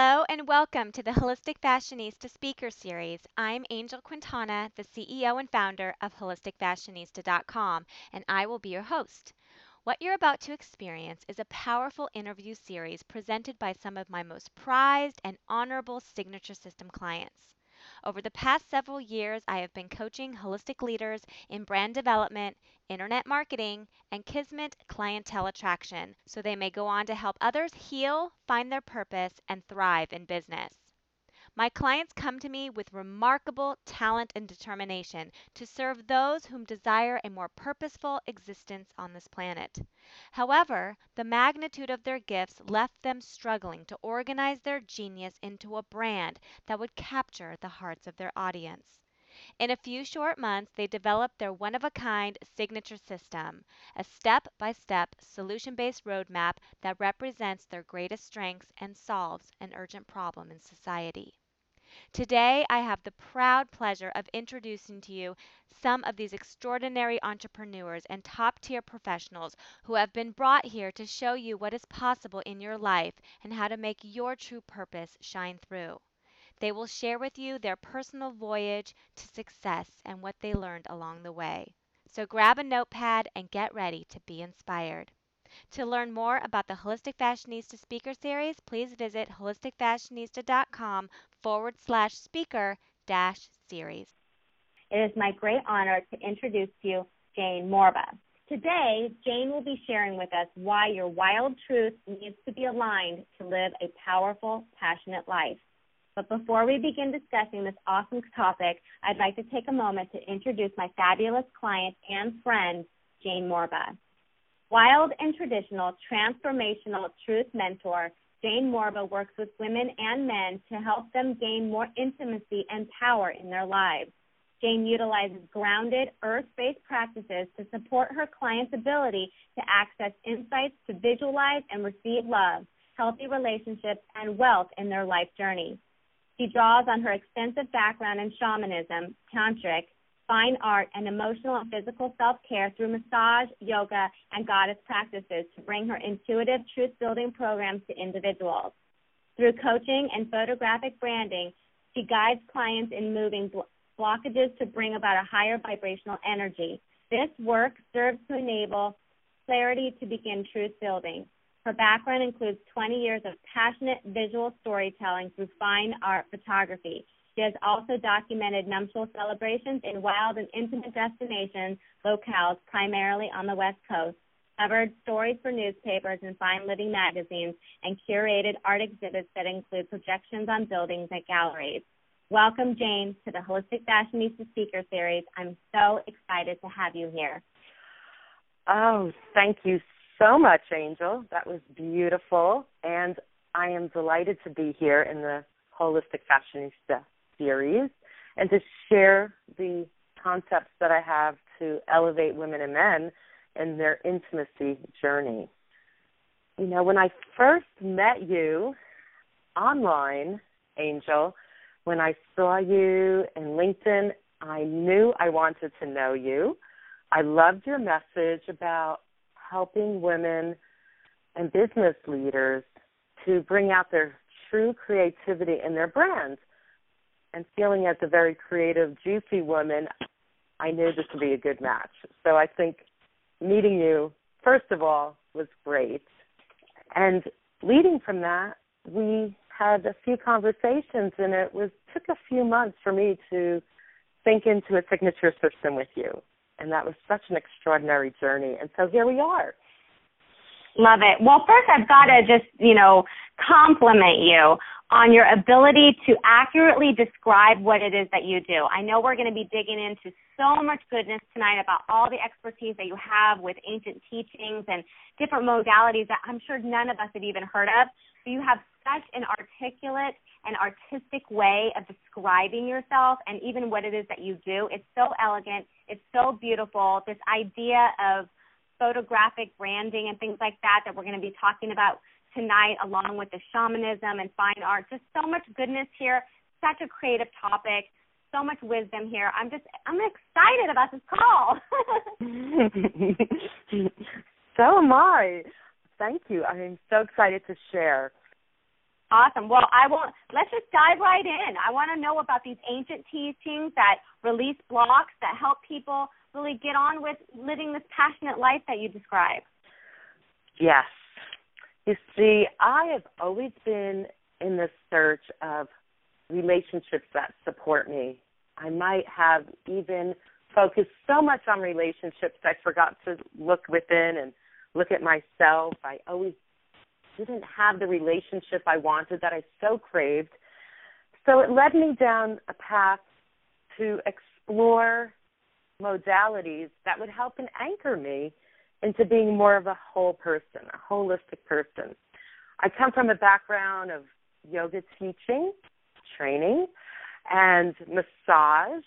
Hello and welcome to the Holistic Fashionista Speaker Series. I'm Angel Quintana, the CEO and founder of HolisticFashionista.com, and I will be your host. What you're about to experience is a powerful interview series presented by some of my most prized and honorable signature system clients. Over the past several years, I have been coaching holistic leaders in brand development, internet marketing, and Kismet clientele attraction so they may go on to help others heal, find their purpose, and thrive in business. My clients come to me with remarkable talent and determination to serve those whom desire a more purposeful existence on this planet. However, the magnitude of their gifts left them struggling to organize their genius into a brand that would capture the hearts of their audience. In a few short months, they developed their one of a kind signature system, a step by step solution based roadmap that represents their greatest strengths and solves an urgent problem in society. Today, I have the proud pleasure of introducing to you some of these extraordinary entrepreneurs and top tier professionals who have been brought here to show you what is possible in your life and how to make your true purpose shine through. They will share with you their personal voyage to success and what they learned along the way. So grab a notepad and get ready to be inspired. To learn more about the Holistic Fashionista Speaker Series, please visit holisticfashionista.com forward slash speaker dash series. It is my great honor to introduce to you Jane Morba. Today, Jane will be sharing with us why your wild truth needs to be aligned to live a powerful, passionate life. But before we begin discussing this awesome topic, I'd like to take a moment to introduce my fabulous client and friend, Jane Morba. Wild and traditional transformational truth mentor, Jane Morba works with women and men to help them gain more intimacy and power in their lives. Jane utilizes grounded, earth based practices to support her clients' ability to access insights to visualize and receive love, healthy relationships, and wealth in their life journey. She draws on her extensive background in shamanism, tantric, fine art, and emotional and physical self care through massage, yoga, and goddess practices to bring her intuitive truth building programs to individuals. Through coaching and photographic branding, she guides clients in moving blockages to bring about a higher vibrational energy. This work serves to enable clarity to begin truth building. Her background includes 20 years of passionate visual storytelling through fine art photography. She has also documented nuptial celebrations in wild and intimate destinations locales, primarily on the West Coast, covered stories for newspapers and fine living magazines, and curated art exhibits that include projections on buildings at galleries. Welcome, Jane, to the Holistic Fashionista Speaker Series. I'm so excited to have you here. Oh, thank you so much, Angel. That was beautiful. And I am delighted to be here in the Holistic Fashionista series and to share the concepts that I have to elevate women and men in their intimacy journey. You know, when I first met you online, Angel, when I saw you in LinkedIn, I knew I wanted to know you. I loved your message about helping women and business leaders to bring out their true creativity in their brands and feeling as a very creative, juicy woman, I knew this would be a good match. So I think meeting you, first of all, was great. And leading from that, we had a few conversations and it was took a few months for me to think into a signature system with you. And that was such an extraordinary journey. And so here we are. Love it. Well, first I've got to just, you know, compliment you on your ability to accurately describe what it is that you do. I know we're going to be digging into so much goodness tonight about all the expertise that you have with ancient teachings and different modalities that I'm sure none of us have even heard of. So you have such an articulate and artistic way of describing yourself and even what it is that you do. It's so elegant, it's so beautiful. This idea of photographic branding and things like that that we're going to be talking about tonight, along with the shamanism and fine art. Just so much goodness here. Such a creative topic. So much wisdom here. I'm just I'm excited about this call. so am I. Thank you. I'm so excited to share. Awesome. Well, I will. Let's just dive right in. I want to know about these ancient teachings that release blocks that help people really get on with living this passionate life that you describe. Yes. You see, I have always been in the search of relationships that support me. I might have even focused so much on relationships I forgot to look within and look at myself. I always didn't have the relationship I wanted that I so craved. So it led me down a path to explore modalities that would help and anchor me into being more of a whole person, a holistic person. I come from a background of yoga teaching, training, and massage.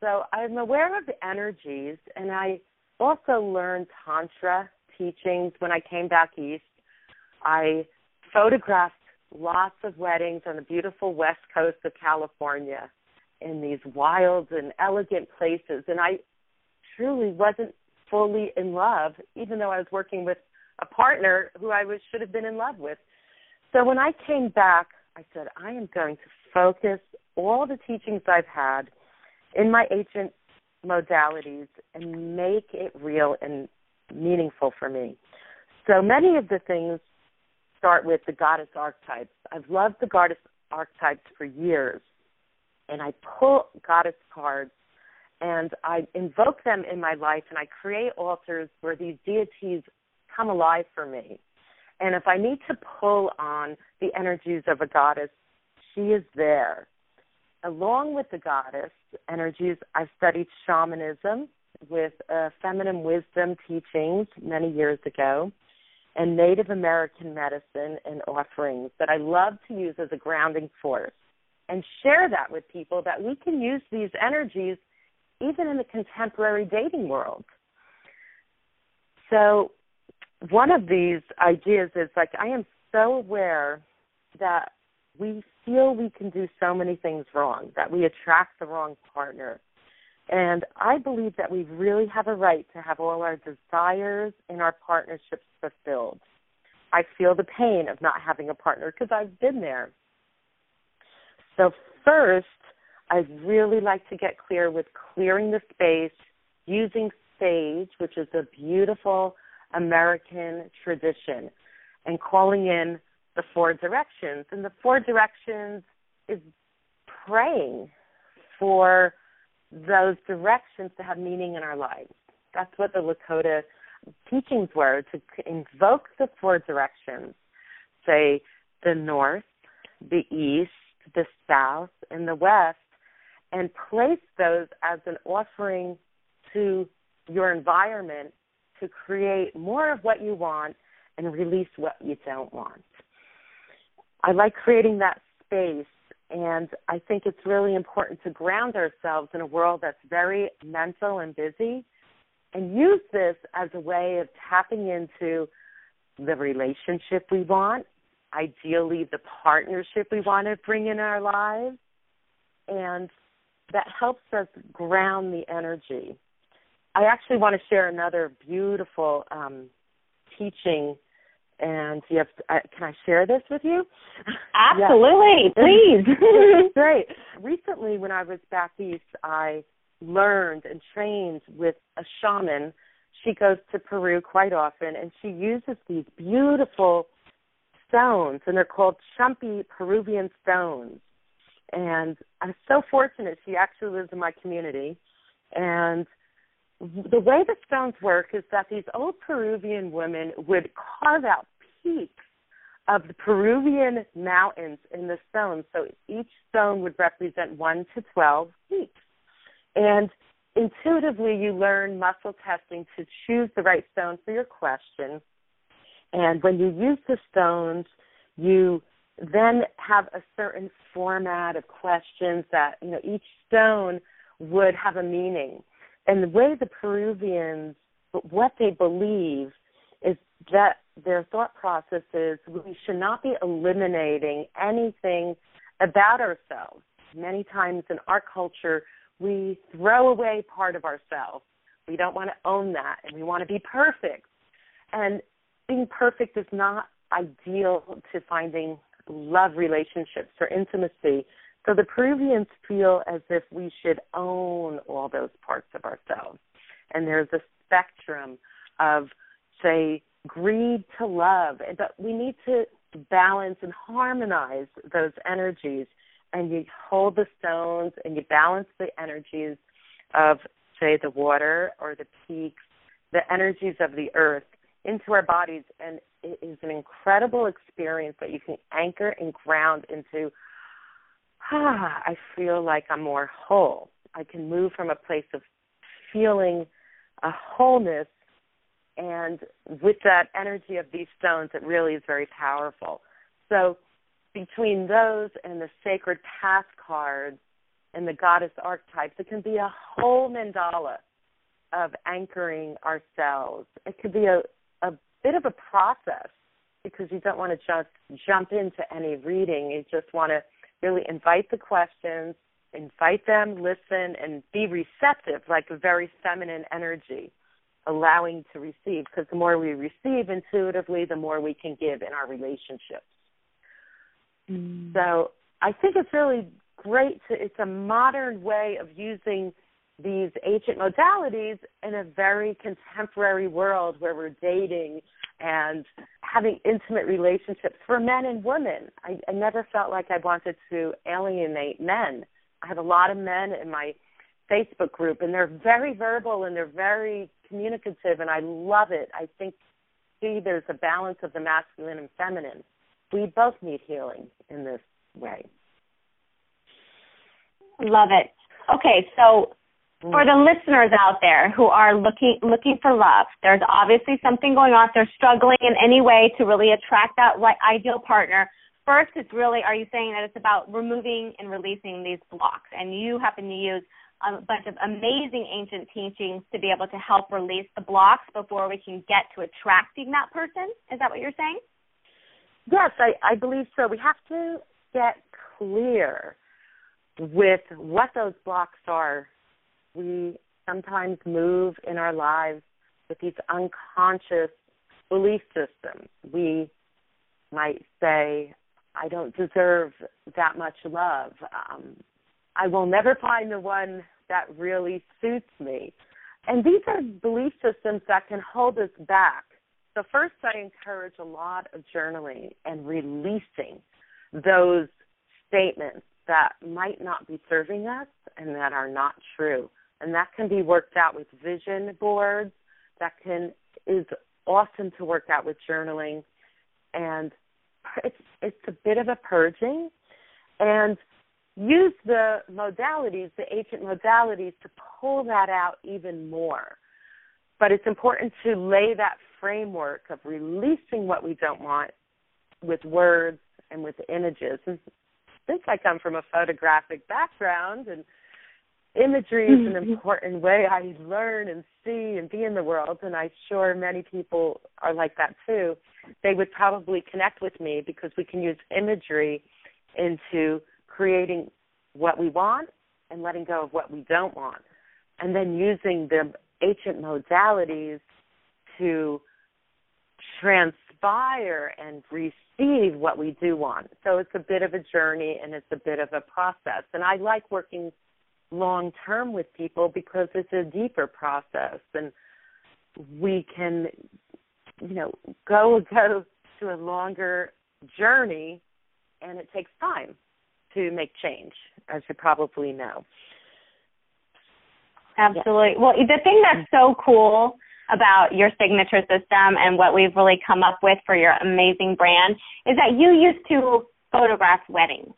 So I'm aware of the energies, and I also learned Tantra teachings when I came back east. I photographed lots of weddings on the beautiful west coast of California in these wild and elegant places, and I truly wasn't fully in love, even though I was working with a partner who I was should have been in love with. So when I came back, I said, I am going to focus all the teachings I've had in my ancient modalities and make it real and meaningful for me. So many of the things start with the goddess archetypes. I've loved the goddess archetypes for years, and I pull goddess cards and I invoke them in my life and I create altars where these deities come alive for me. And if I need to pull on the energies of a goddess, she is there. Along with the goddess energies, I've studied shamanism with uh, feminine wisdom teachings many years ago and Native American medicine and offerings that I love to use as a grounding force and share that with people that we can use these energies even in the contemporary dating world. So, one of these ideas is like, I am so aware that we feel we can do so many things wrong, that we attract the wrong partner. And I believe that we really have a right to have all our desires in our partnerships fulfilled. I feel the pain of not having a partner because I've been there. So, first, I'd really like to get clear with clearing the space using sage, which is a beautiful American tradition, and calling in the four directions. And the four directions is praying for those directions to have meaning in our lives. That's what the Lakota teachings were to invoke the four directions, say the north, the east, the south, and the west, and place those as an offering to your environment to create more of what you want and release what you don't want. I like creating that space, and I think it's really important to ground ourselves in a world that's very mental and busy and use this as a way of tapping into the relationship we want, ideally, the partnership we want to bring in our lives, and that helps us ground the energy. I actually want to share another beautiful um, teaching, and you have. Uh, can I share this with you? Absolutely, please. Great. Recently, when I was back east, I learned and trained with a shaman. She goes to Peru quite often, and she uses these beautiful stones, and they're called chumpi Peruvian stones and I'm so fortunate she actually lives in my community. And the way the stones work is that these old Peruvian women would carve out peaks of the Peruvian mountains in the stones. So each stone would represent 1 to 12 peaks. And intuitively, you learn muscle testing to choose the right stone for your question. And when you use the stones, you then have a certain format of questions that you know each stone would have a meaning. And the way the peruvians what they believe is that their thought process is we should not be eliminating anything about ourselves. Many times in our culture we throw away part of ourselves. We don't want to own that and we want to be perfect. And being perfect is not ideal to finding love relationships or intimacy. So the Peruvians feel as if we should own all those parts of ourselves. And there's a spectrum of, say, greed to love. And but we need to balance and harmonize those energies. And you hold the stones and you balance the energies of, say, the water or the peaks, the energies of the earth into our bodies. And it is an incredible experience that you can anchor and ground into. Ah, I feel like I'm more whole. I can move from a place of feeling a wholeness and with that energy of these stones it really is very powerful so between those and the sacred path cards and the goddess archetypes it can be a whole mandala of anchoring ourselves it could be a, a bit of a process because you don't want to just jump into any reading you just want to really invite the questions invite them listen and be receptive like a very feminine energy allowing to receive because the more we receive intuitively, the more we can give in our relationships. Mm. So I think it's really great to it's a modern way of using these ancient modalities in a very contemporary world where we're dating and having intimate relationships for men and women. I, I never felt like I wanted to alienate men. I have a lot of men in my Facebook group and they're very verbal and they're very communicative, and I love it. I think, see, there's a balance of the masculine and feminine. We both need healing in this way. Love it. Okay, so for the listeners out there who are looking looking for love, there's obviously something going on. They're struggling in any way to really attract that right ideal partner. First, it's really are you saying that it's about removing and releasing these blocks? And you happen to use a bunch of amazing ancient teachings to be able to help release the blocks before we can get to attracting that person. Is that what you're saying? Yes, I, I believe so. We have to get clear with what those blocks are. We sometimes move in our lives with these unconscious belief systems. We might say, I don't deserve that much love. Um, I will never find the one that really suits me. And these are belief systems that can hold us back. So, first, I encourage a lot of journaling and releasing those statements that might not be serving us and that are not true. And that can be worked out with vision boards. That can is awesome to work out with journaling, and it's it's a bit of a purging. And use the modalities, the ancient modalities, to pull that out even more. But it's important to lay that framework of releasing what we don't want with words and with images. And since I come from a photographic background and imagery is an mm-hmm. important way I learn and see and be in the world, and I'm sure many people are like that too. They would probably connect with me because we can use imagery into creating what we want and letting go of what we don't want. And then using the ancient modalities to transpire and receive what we do want. So it's a bit of a journey and it's a bit of a process. And I like working long term with people because it's a deeper process and we can you know go go to a longer journey and it takes time to make change, as you probably know. Absolutely. Well, the thing that's so cool about your signature system and what we've really come up with for your amazing brand is that you used to photograph weddings.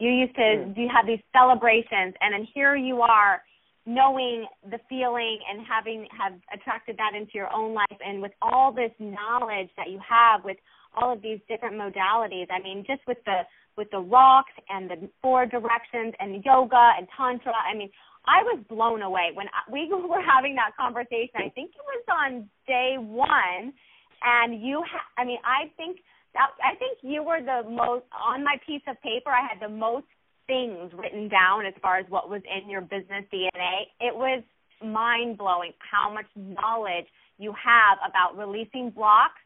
You used to mm. you have these celebrations and then here you are knowing the feeling and having have attracted that into your own life and with all this knowledge that you have with all of these different modalities. I mean, just with the with the rocks and the four directions and yoga and tantra. I mean, I was blown away when we were having that conversation. I think it was on day one, and you. Ha- I mean, I think I think you were the most on my piece of paper. I had the most things written down as far as what was in your business DNA. It was mind blowing how much knowledge you have about releasing blocks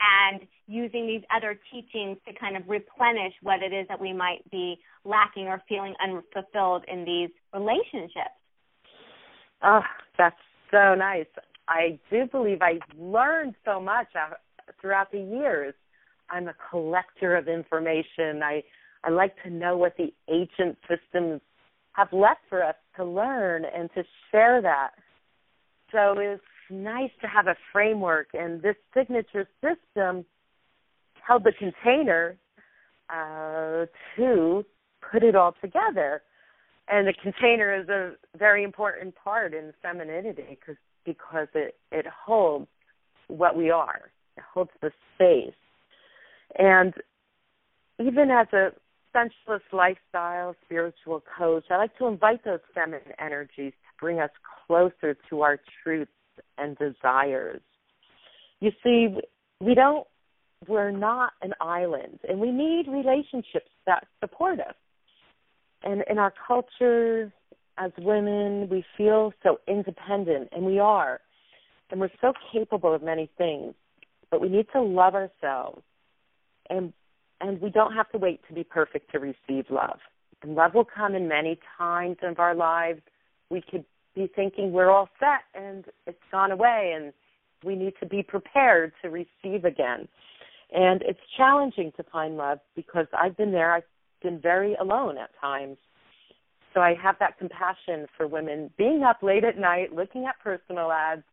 and using these other teachings to kind of replenish what it is that we might be lacking or feeling unfulfilled in these relationships. Oh, that's so nice. I do believe I learned so much uh, throughout the years. I'm a collector of information. I I like to know what the ancient systems have left for us to learn and to share that. So it's nice to have a framework, and this signature system held the container uh, to put it all together. And the container is a very important part in femininity because because it it holds what we are. It holds the space. And even as a sensualist lifestyle spiritual coach, I like to invite those feminine energies to bring us closer to our truths and desires. You see, we don't we're not an island and we need relationships that support us. And in our culture as women, we feel so independent and we are. And we're so capable of many things. But we need to love ourselves and and we don't have to wait to be perfect to receive love. And love will come in many times of our lives. We could be thinking we're all set and it's gone away and we need to be prepared to receive again. And it's challenging to find love because I've been there. I've been very alone at times. So I have that compassion for women being up late at night, looking at personal ads,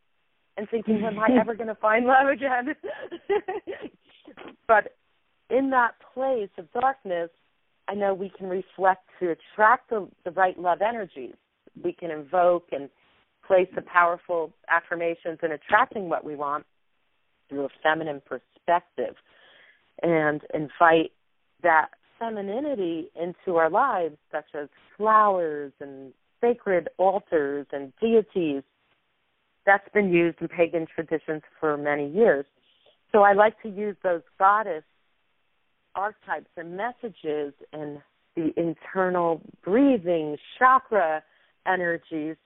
and thinking, am I ever going to find love again? but in that place of darkness, I know we can reflect to attract the, the right love energies. We can invoke and place the powerful affirmations in attracting what we want through a feminine perspective and invite that femininity into our lives, such as flowers and sacred altars and deities. That's been used in pagan traditions for many years. So I like to use those goddess archetypes and messages and the internal breathing chakra energies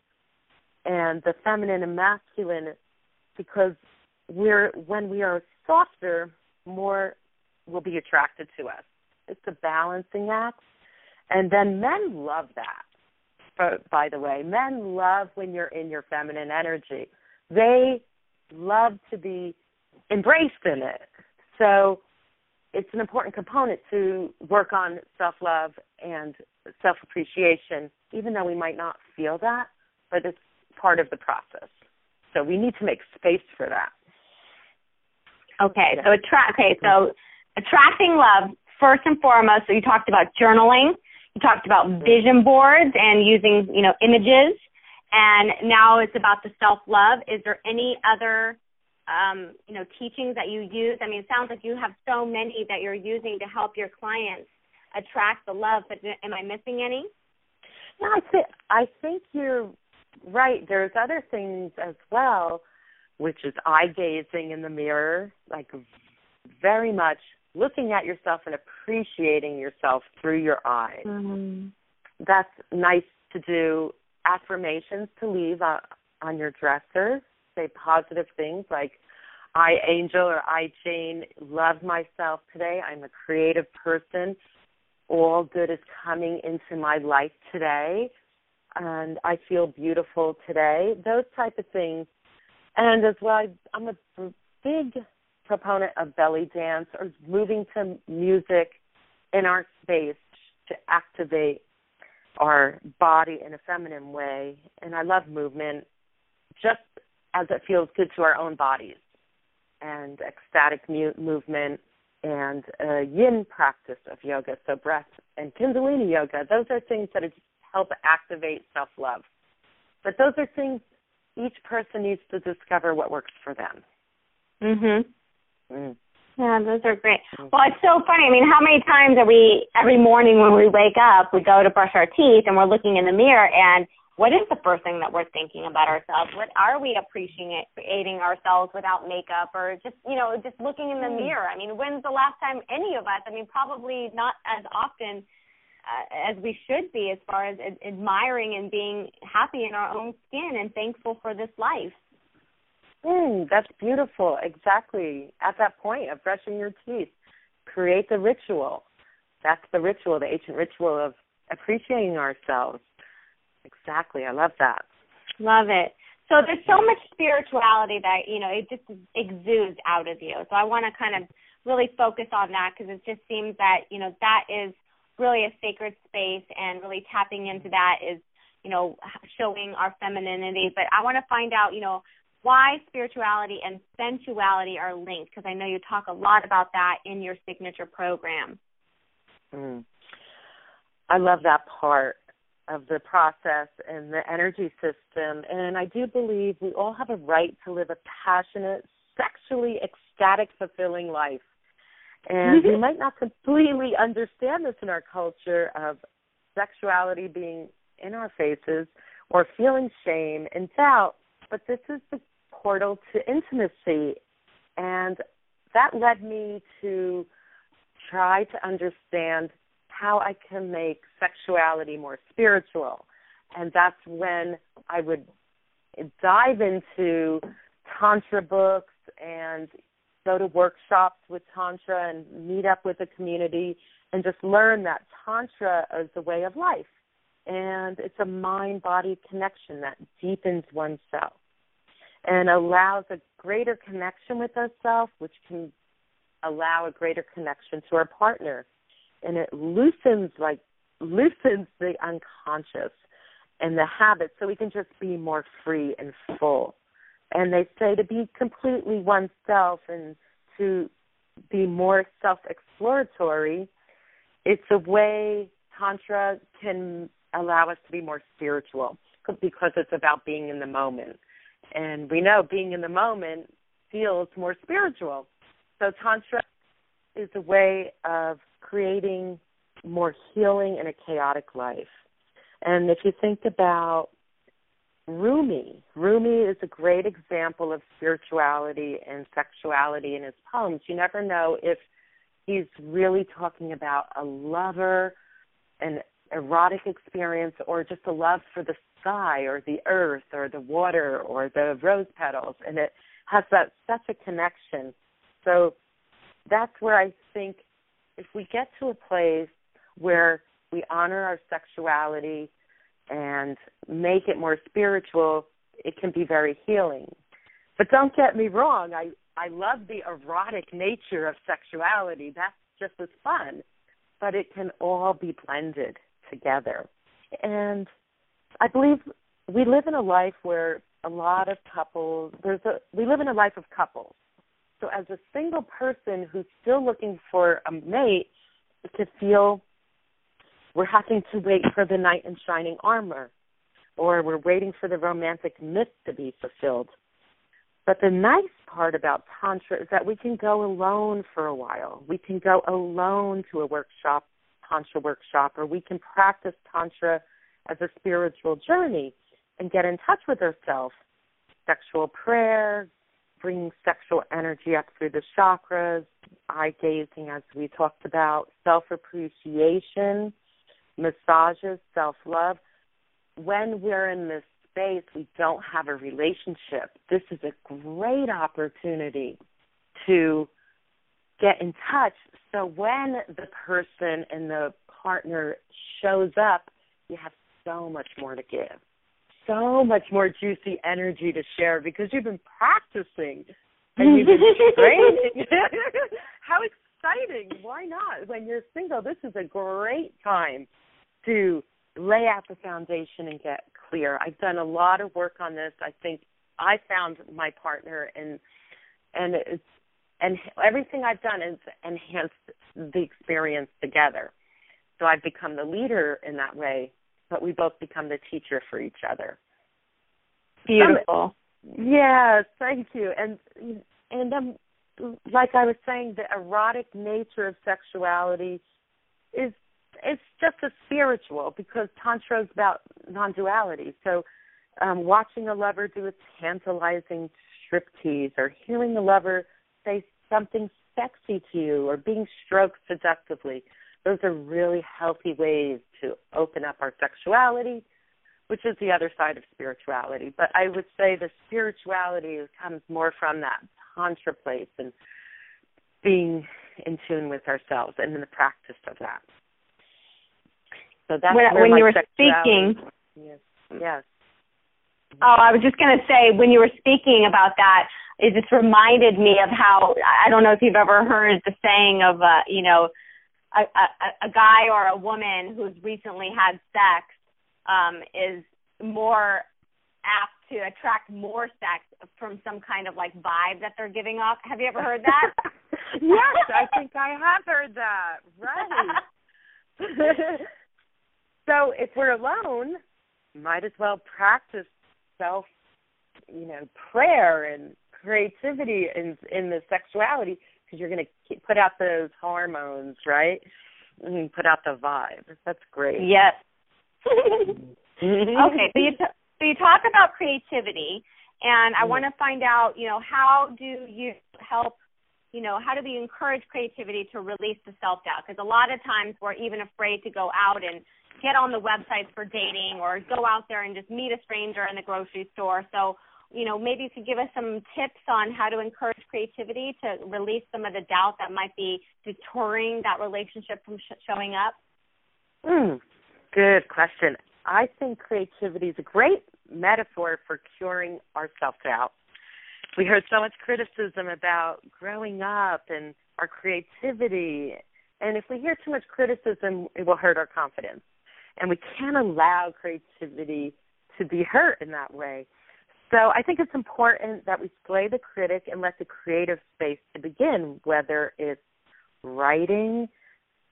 and the feminine and masculine because we're when we are softer more will be attracted to us. It's a balancing act. And then men love that but by the way. Men love when you're in your feminine energy. They love to be embraced in it. So it's an important component to work on self love and self appreciation, even though we might not feel that, but it's part of the process. So we need to make space for that. Okay, so attract. Okay, so attracting love first and foremost. So you talked about journaling, you talked about mm-hmm. vision boards and using you know images, and now it's about the self love. Is there any other um, you know, teachings that you use? I mean, it sounds like you have so many that you're using to help your clients attract the love, but am I missing any? No, I think I think you're right. There's other things as well, which is eye gazing in the mirror, like very much looking at yourself and appreciating yourself through your eyes. Mm-hmm. That's nice to do. Affirmations to leave uh, on your dresser say positive things like I Angel or I Jane love myself today. I'm a creative person. All good is coming into my life today and I feel beautiful today. Those type of things. And as well, I'm a big proponent of belly dance or moving to music in our space to activate our body in a feminine way. And I love movement. Just as it feels good to our own bodies and ecstatic movement and a yin practice of yoga, so breath and kundalini yoga. Those are things that help activate self love. But those are things each person needs to discover what works for them. Mhm. Mm. Yeah, those are great. Mm. Well, it's so funny. I mean, how many times are we every morning when we wake up, we go to brush our teeth and we're looking in the mirror and what is the first thing that we're thinking about ourselves? What are we appreciating ourselves without makeup or just, you know, just looking in the mm. mirror? I mean, when's the last time any of us, I mean, probably not as often uh, as we should be as far as ad- admiring and being happy in our own skin and thankful for this life. Mm, that's beautiful. Exactly. At that point of brushing your teeth, create the ritual. That's the ritual, the ancient ritual of appreciating ourselves. Exactly. I love that. Love it. So there's so much spirituality that, you know, it just exudes out of you. So I want to kind of really focus on that because it just seems that, you know, that is really a sacred space and really tapping into that is, you know, showing our femininity. But I want to find out, you know, why spirituality and sensuality are linked because I know you talk a lot about that in your signature program. Mm. I love that part of the process and the energy system. And I do believe we all have a right to live a passionate, sexually ecstatic, fulfilling life. And we mm-hmm. might not completely understand this in our culture of sexuality being in our faces or feeling shame and doubt, but this is the portal to intimacy. And that led me to try to understand how I can make sexuality more spiritual. And that's when I would dive into Tantra books and go to workshops with Tantra and meet up with the community and just learn that Tantra is a way of life. And it's a mind body connection that deepens oneself and allows a greater connection with ourselves, which can allow a greater connection to our partner. And it loosens like loosens the unconscious and the habits so we can just be more free and full. And they say to be completely oneself and to be more self exploratory, it's a way Tantra can allow us to be more spiritual because it's about being in the moment. And we know being in the moment feels more spiritual. So Tantra is a way of creating more healing in a chaotic life. And if you think about Rumi, Rumi is a great example of spirituality and sexuality in his poems. You never know if he's really talking about a lover, an erotic experience, or just a love for the sky or the earth or the water or the rose petals. And it has that such a connection. So that's where I think if we get to a place where we honor our sexuality and make it more spiritual, it can be very healing. But don't get me wrong, I I love the erotic nature of sexuality. That's just as fun. But it can all be blended together. And I believe we live in a life where a lot of couples there's a we live in a life of couples. So as a single person who's still looking for a mate, to feel we're having to wait for the knight in shining armor, or we're waiting for the romantic myth to be fulfilled. But the nice part about Tantra is that we can go alone for a while. We can go alone to a workshop, Tantra workshop, or we can practice Tantra as a spiritual journey and get in touch with ourselves. Sexual prayer, bringing sexual energy up through the chakras, eye gazing, as we talked about, self appreciation, massages, self love. When we're in this space, we don't have a relationship. This is a great opportunity to get in touch. So when the person and the partner shows up, you have so much more to give, so much more juicy energy to share because you've been practicing and you've been training. How exciting! Why not? When you're single, this is a great time to lay out the foundation and get clear. I've done a lot of work on this. I think I found my partner and and it's and everything I've done is enhanced the experience together. So I've become the leader in that way, but we both become the teacher for each other. Beautiful. Um, yes, thank you. And and um, like I was saying, the erotic nature of sexuality is it's just a spiritual because tantra is about non-duality. So, um, watching a lover do a tantalizing striptease, or hearing a lover say something sexy to you, or being stroked seductively, those are really healthy ways to open up our sexuality, which is the other side of spirituality. But I would say the spirituality comes more from that tantra place and being in tune with ourselves and in the practice of that. So that's when, when you were speaking. Yes. Yes. Oh, I was just going to say when you were speaking about that, it just reminded me of how I don't know if you've ever heard the saying of uh, you know a, a, a guy or a woman who's recently had sex um, is more apt to attract more sex from some kind of like vibe that they're giving off. Have you ever heard that? yes, I think I have heard that. Right. so if we're alone, might as well practice self, you know, prayer and creativity in in the sexuality because you're going to put out those hormones, right? And put out the vibe. That's great. Yes. okay, so you t- so you talk about creativity, and I mm-hmm. want to find out, you know, how do you help you know, how do we encourage creativity to release the self doubt? Because a lot of times we're even afraid to go out and get on the websites for dating or go out there and just meet a stranger in the grocery store. So, you know, maybe you could give us some tips on how to encourage creativity to release some of the doubt that might be deterring that relationship from sh- showing up. Mm, good question. I think creativity is a great metaphor for curing our self doubt. We heard so much criticism about growing up and our creativity. And if we hear too much criticism, it will hurt our confidence and we can't allow creativity to be hurt in that way. So I think it's important that we slay the critic and let the creative space to begin, whether it's writing,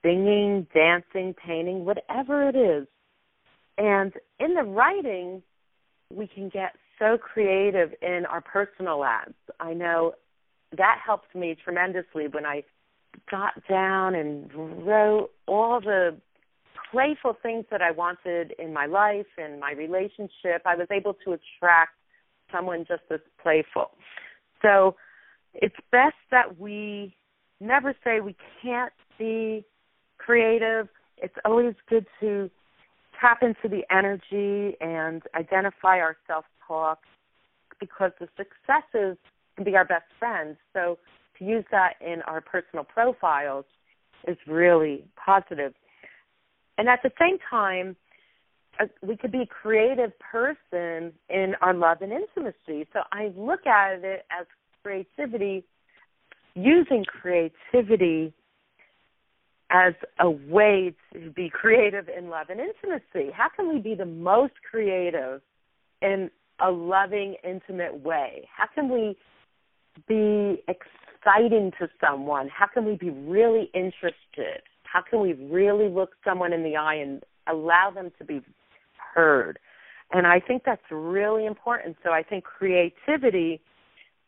singing, dancing, painting, whatever it is. And in the writing, we can get so creative in our personal lives. I know that helped me tremendously when I got down and wrote all the playful things that I wanted in my life and my relationship, I was able to attract someone just as playful. So it's best that we never say we can't be creative. It's always good to tap into the energy and identify our self talk because the successes can be our best friends. So to use that in our personal profiles is really positive. and at the same time uh, we could be a creative person in our love and intimacy. So i look at it as creativity using creativity as a way to be creative in love and intimacy. How can we be the most creative in a loving intimate way? How can we be exciting to someone? How can we be really interested? How can we really look someone in the eye and allow them to be heard? And I think that's really important. So I think creativity,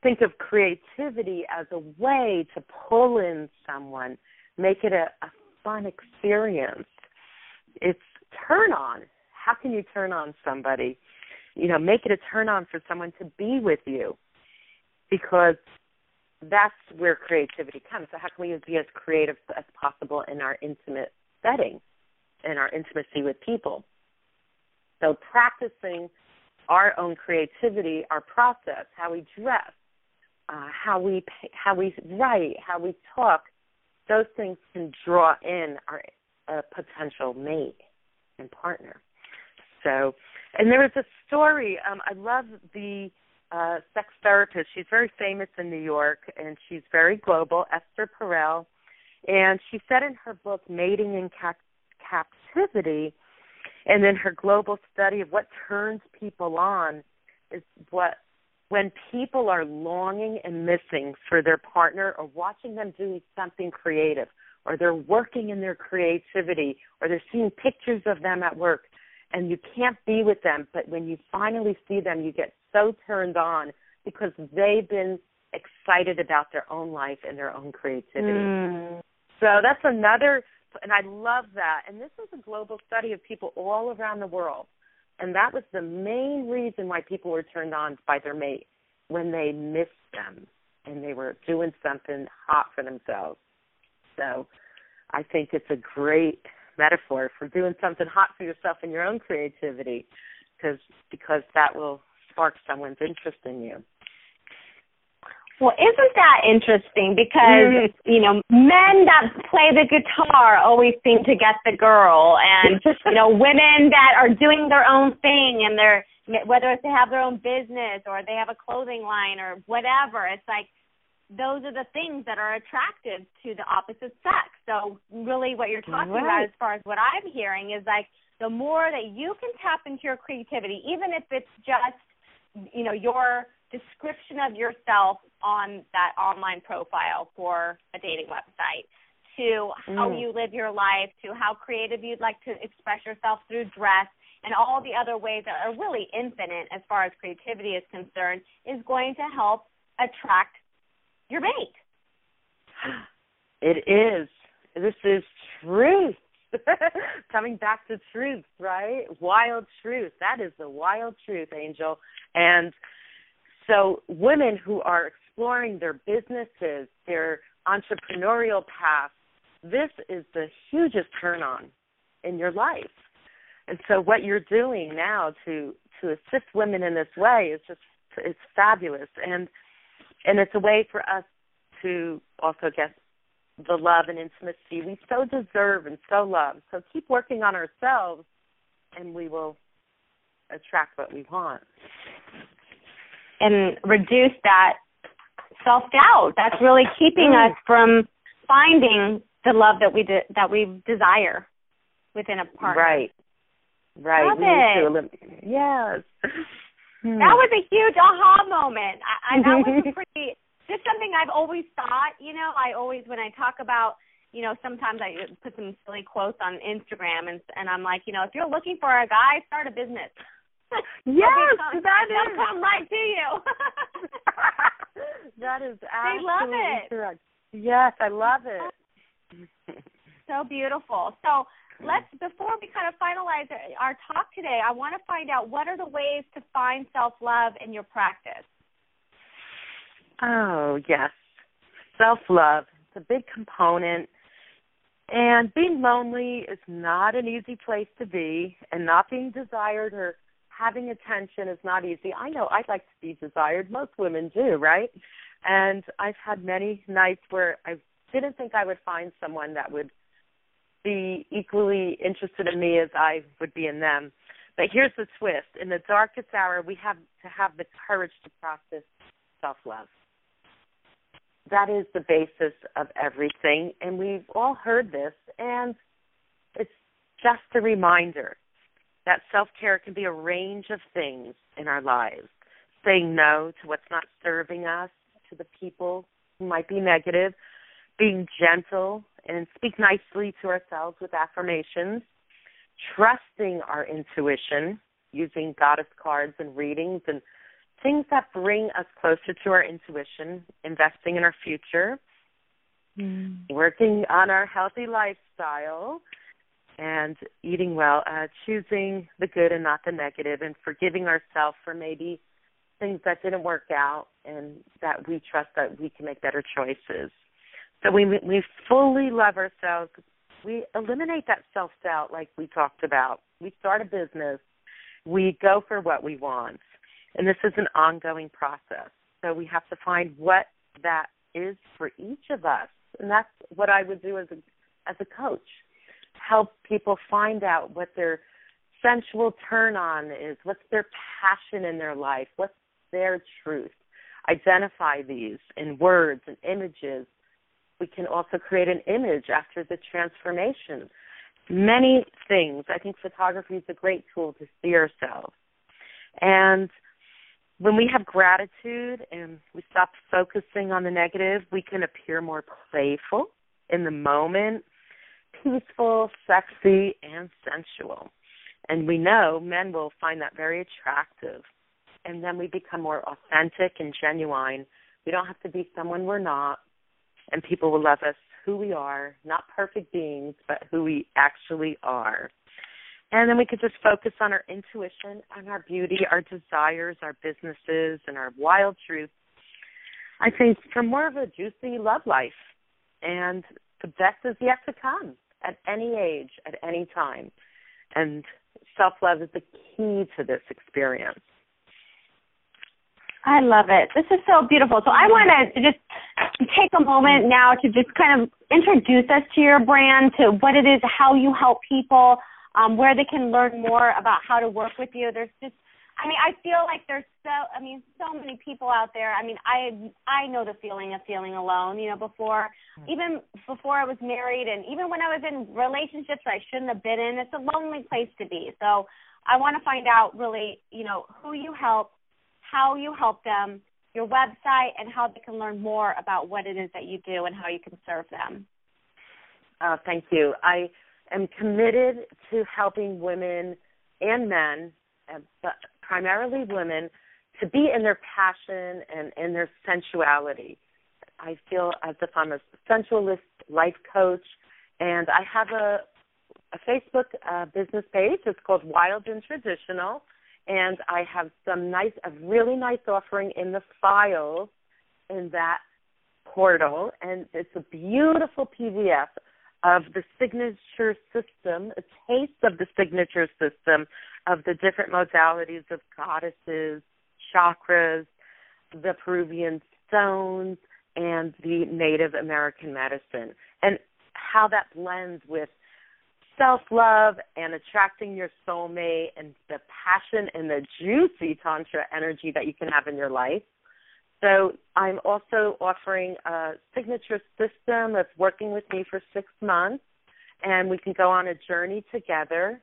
think of creativity as a way to pull in someone, make it a, a fun experience. It's turn on. How can you turn on somebody? You know, make it a turn on for someone to be with you because that's where creativity comes. So how can we be as creative as possible in our intimate setting, in our intimacy with people? So practicing our own creativity, our process, how we dress, uh, how we how we write, how we talk, those things can draw in our potential mate and partner. So, and there was a story. Um, I love the uh, sex therapist. She's very famous in New York and she's very global, Esther Perel. And she said in her book, Mating in Cap- Captivity, and then her global study of what turns people on is what when people are longing and missing for their partner or watching them doing something creative or they're working in their creativity or they're seeing pictures of them at work and you can't be with them but when you finally see them you get so turned on because they've been excited about their own life and their own creativity. Mm. So that's another, and I love that. And this was a global study of people all around the world. And that was the main reason why people were turned on by their mate when they missed them and they were doing something hot for themselves. So I think it's a great metaphor for doing something hot for yourself and your own creativity because because that will spark someone's interest in you. Well, isn't that interesting? Because mm. you know, men that play the guitar always seem to get the girl, and you know, women that are doing their own thing and they're whether it's they have their own business or they have a clothing line or whatever, it's like those are the things that are attractive to the opposite sex. So really, what you're talking right. about, as far as what I'm hearing, is like the more that you can tap into your creativity, even if it's just you know your description of yourself on that online profile for a dating website to how Mm. you live your life to how creative you'd like to express yourself through dress and all the other ways that are really infinite as far as creativity is concerned is going to help attract your mate. It is. This is truth. Coming back to truth, right? Wild truth. That is the wild truth, Angel. And so, women who are exploring their businesses, their entrepreneurial path, this is the hugest turn on in your life. And so, what you're doing now to to assist women in this way is just it's fabulous, and and it's a way for us to also get the love and intimacy we so deserve and so love. So keep working on ourselves, and we will attract what we want. And reduce that self doubt. That's really keeping Mm. us from finding the love that we de- that we desire within a partner. Right. Right. Love we need to elim- yes. Hmm. That was a huge aha moment. I, I that was a pretty just something I've always thought. You know, I always when I talk about, you know, sometimes I put some silly quotes on Instagram, and and I'm like, you know, if you're looking for a guy, start a business. Yes, that they'll come right to you. that is They love absolutely it. correct. Yes, I love it. so beautiful. So let's before we kind of finalize our talk today, I want to find out what are the ways to find self love in your practice. Oh, yes. Self love. It's a big component. And being lonely is not an easy place to be, and not being desired or having attention is not easy. I know I'd like to be desired. Most women do, right? And I've had many nights where I didn't think I would find someone that would be equally interested in me as I would be in them. But here's the twist in the darkest hour, we have to have the courage to practice self love that is the basis of everything and we've all heard this and it's just a reminder that self-care can be a range of things in our lives saying no to what's not serving us to the people who might be negative being gentle and speak nicely to ourselves with affirmations trusting our intuition using goddess cards and readings and things that bring us closer to our intuition, investing in our future, mm. working on our healthy lifestyle, and eating well, uh, choosing the good and not the negative, and forgiving ourselves for maybe things that didn't work out, and that we trust that we can make better choices. So we we fully love ourselves. We eliminate that self doubt, like we talked about. We start a business. We go for what we want and this is an ongoing process. So we have to find what that is for each of us. And that's what I would do as a as a coach. Help people find out what their sensual turn on is, what's their passion in their life, what's their truth. Identify these in words and images. We can also create an image after the transformation. Many things. I think photography is a great tool to see ourselves. And when we have gratitude and we stop focusing on the negative, we can appear more playful in the moment, peaceful, sexy, and sensual. And we know men will find that very attractive. And then we become more authentic and genuine. We don't have to be someone we're not. And people will love us who we are, not perfect beings, but who we actually are. And then we could just focus on our intuition, on our beauty, our desires, our businesses, and our wild truth. I think for more of a juicy love life. And the best is yet to come at any age, at any time. And self love is the key to this experience. I love it. This is so beautiful. So I want to just take a moment now to just kind of introduce us to your brand, to what it is, how you help people, um, where they can learn more about how to work with you. There's just I mean, I feel like there's so I mean, so many people out there. I mean, I I know the feeling of feeling alone, you know, before even before I was married and even when I was in relationships I shouldn't have been in. It's a lonely place to be. So, I want to find out really, you know, who you help, how you help them, your website and how they can learn more about what it is that you do and how you can serve them. Uh, thank you. I am committed to helping women and men, but primarily women, to be in their passion and in their sensuality. I feel as if I'm a sensualist life coach, and I have a a Facebook uh, business page. It's called Wild and Traditional, and I have some nice, a really nice offering in the files in that portal, and it's a beautiful PDF of the signature system, a taste of the signature system of the different modalities of goddesses, chakras, the Peruvian stones, and the Native American medicine, and how that blends with self love and attracting your soulmate and the passion and the juicy Tantra energy that you can have in your life. So I'm also offering a signature system of working with me for six months, and we can go on a journey together.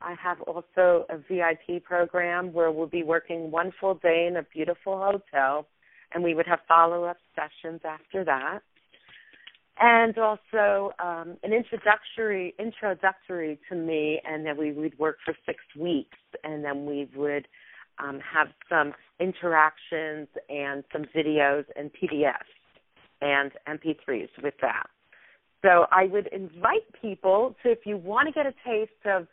I have also a VIP program where we'll be working one full day in a beautiful hotel, and we would have follow up sessions after that. And also um, an introductory introductory to me, and then we would work for six weeks, and then we would um, have some interactions and some videos and PDFs and MP3s with that. So I would invite people to, if you want to get a taste of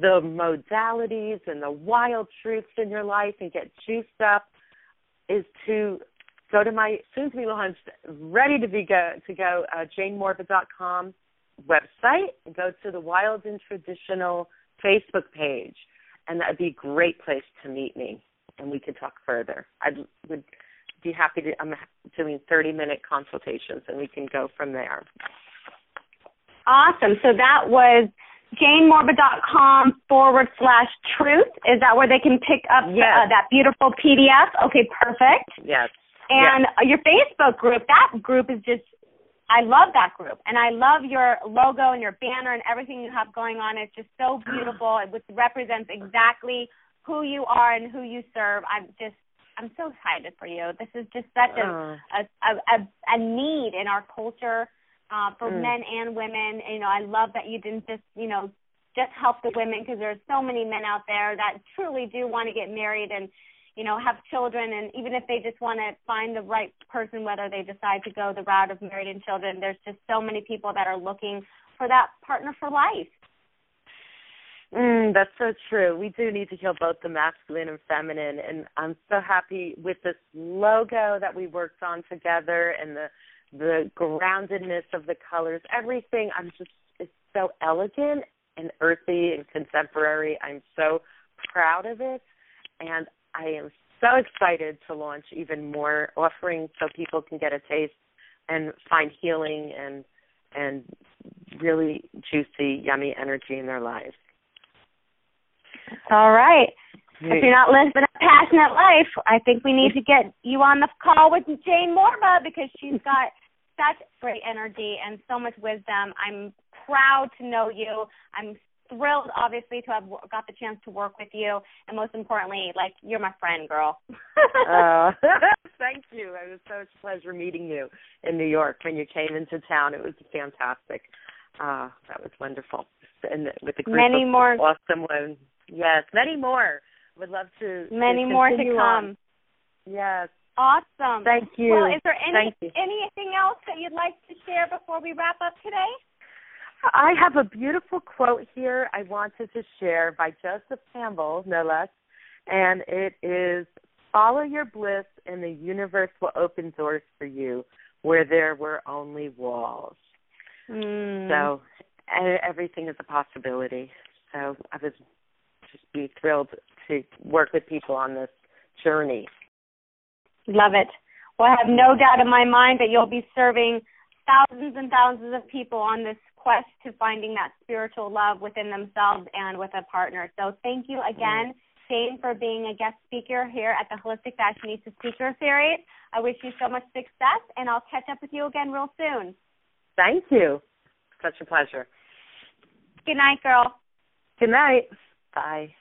the modalities and the wild truths in your life and get juiced up, is to go to my soon to be launched, ready to be go to go uh, janemorba.com website and go to the Wild and Traditional Facebook page and that'd be a great place to meet me, and we could talk further. I would be happy to. I'm doing 30 minute consultations, and we can go from there. Awesome. So that was janemorba.com forward slash truth. Is that where they can pick up yes. uh, that beautiful PDF? Okay, perfect. Yes. And yes. your Facebook group, that group is just I love that group, and I love your logo and your banner and everything you have going on. It's just so beautiful. It represents exactly who you are and who you serve. I'm just, I'm so excited for you. This is just such a a, a, a need in our culture uh, for mm. men and women. You know, I love that you didn't just, you know, just help the women because there's so many men out there that truly do want to get married and you know, have children, and even if they just want to find the right person, whether they decide to go the route of married and children, there's just so many people that are looking for that partner for life. Mm, that's so true. We do need to heal both the masculine and feminine, and I'm so happy with this logo that we worked on together and the the groundedness of the colors. Everything I'm just it's so elegant and earthy and contemporary. I'm so proud of it, and I am so excited to launch even more offerings so people can get a taste and find healing and and really juicy, yummy energy in their lives. All right. If you're not living a passionate life, I think we need to get you on the call with Jane Morba because she's got such great energy and so much wisdom. I'm proud to know you. I'm thrilled, obviously, to have got the chance to work with you, and most importantly, like you're my friend, girl. uh, thank you. It was such a pleasure meeting you in New York when you came into town. It was fantastic. Uh, that was wonderful, and with the group many of more awesome women. Yes, many more. Would love to. Many to more to come. On. Yes. Awesome. Thank you. Well, is there any anything else that you'd like to share before we wrap up today? I have a beautiful quote here I wanted to share by Joseph Campbell, no less, and it is Follow your bliss, and the universe will open doors for you where there were only walls. Mm. So everything is a possibility. So I was just be thrilled to work with people on this journey. Love it. Well, I have no doubt in my mind that you'll be serving thousands and thousands of people on this quest to finding that spiritual love within themselves and with a partner. So thank you again, mm-hmm. Jane, for being a guest speaker here at the Holistic Fashionista Speaker Series. I wish you so much success, and I'll catch up with you again real soon. Thank you. Such a pleasure. Good night, girl. Good night. Bye.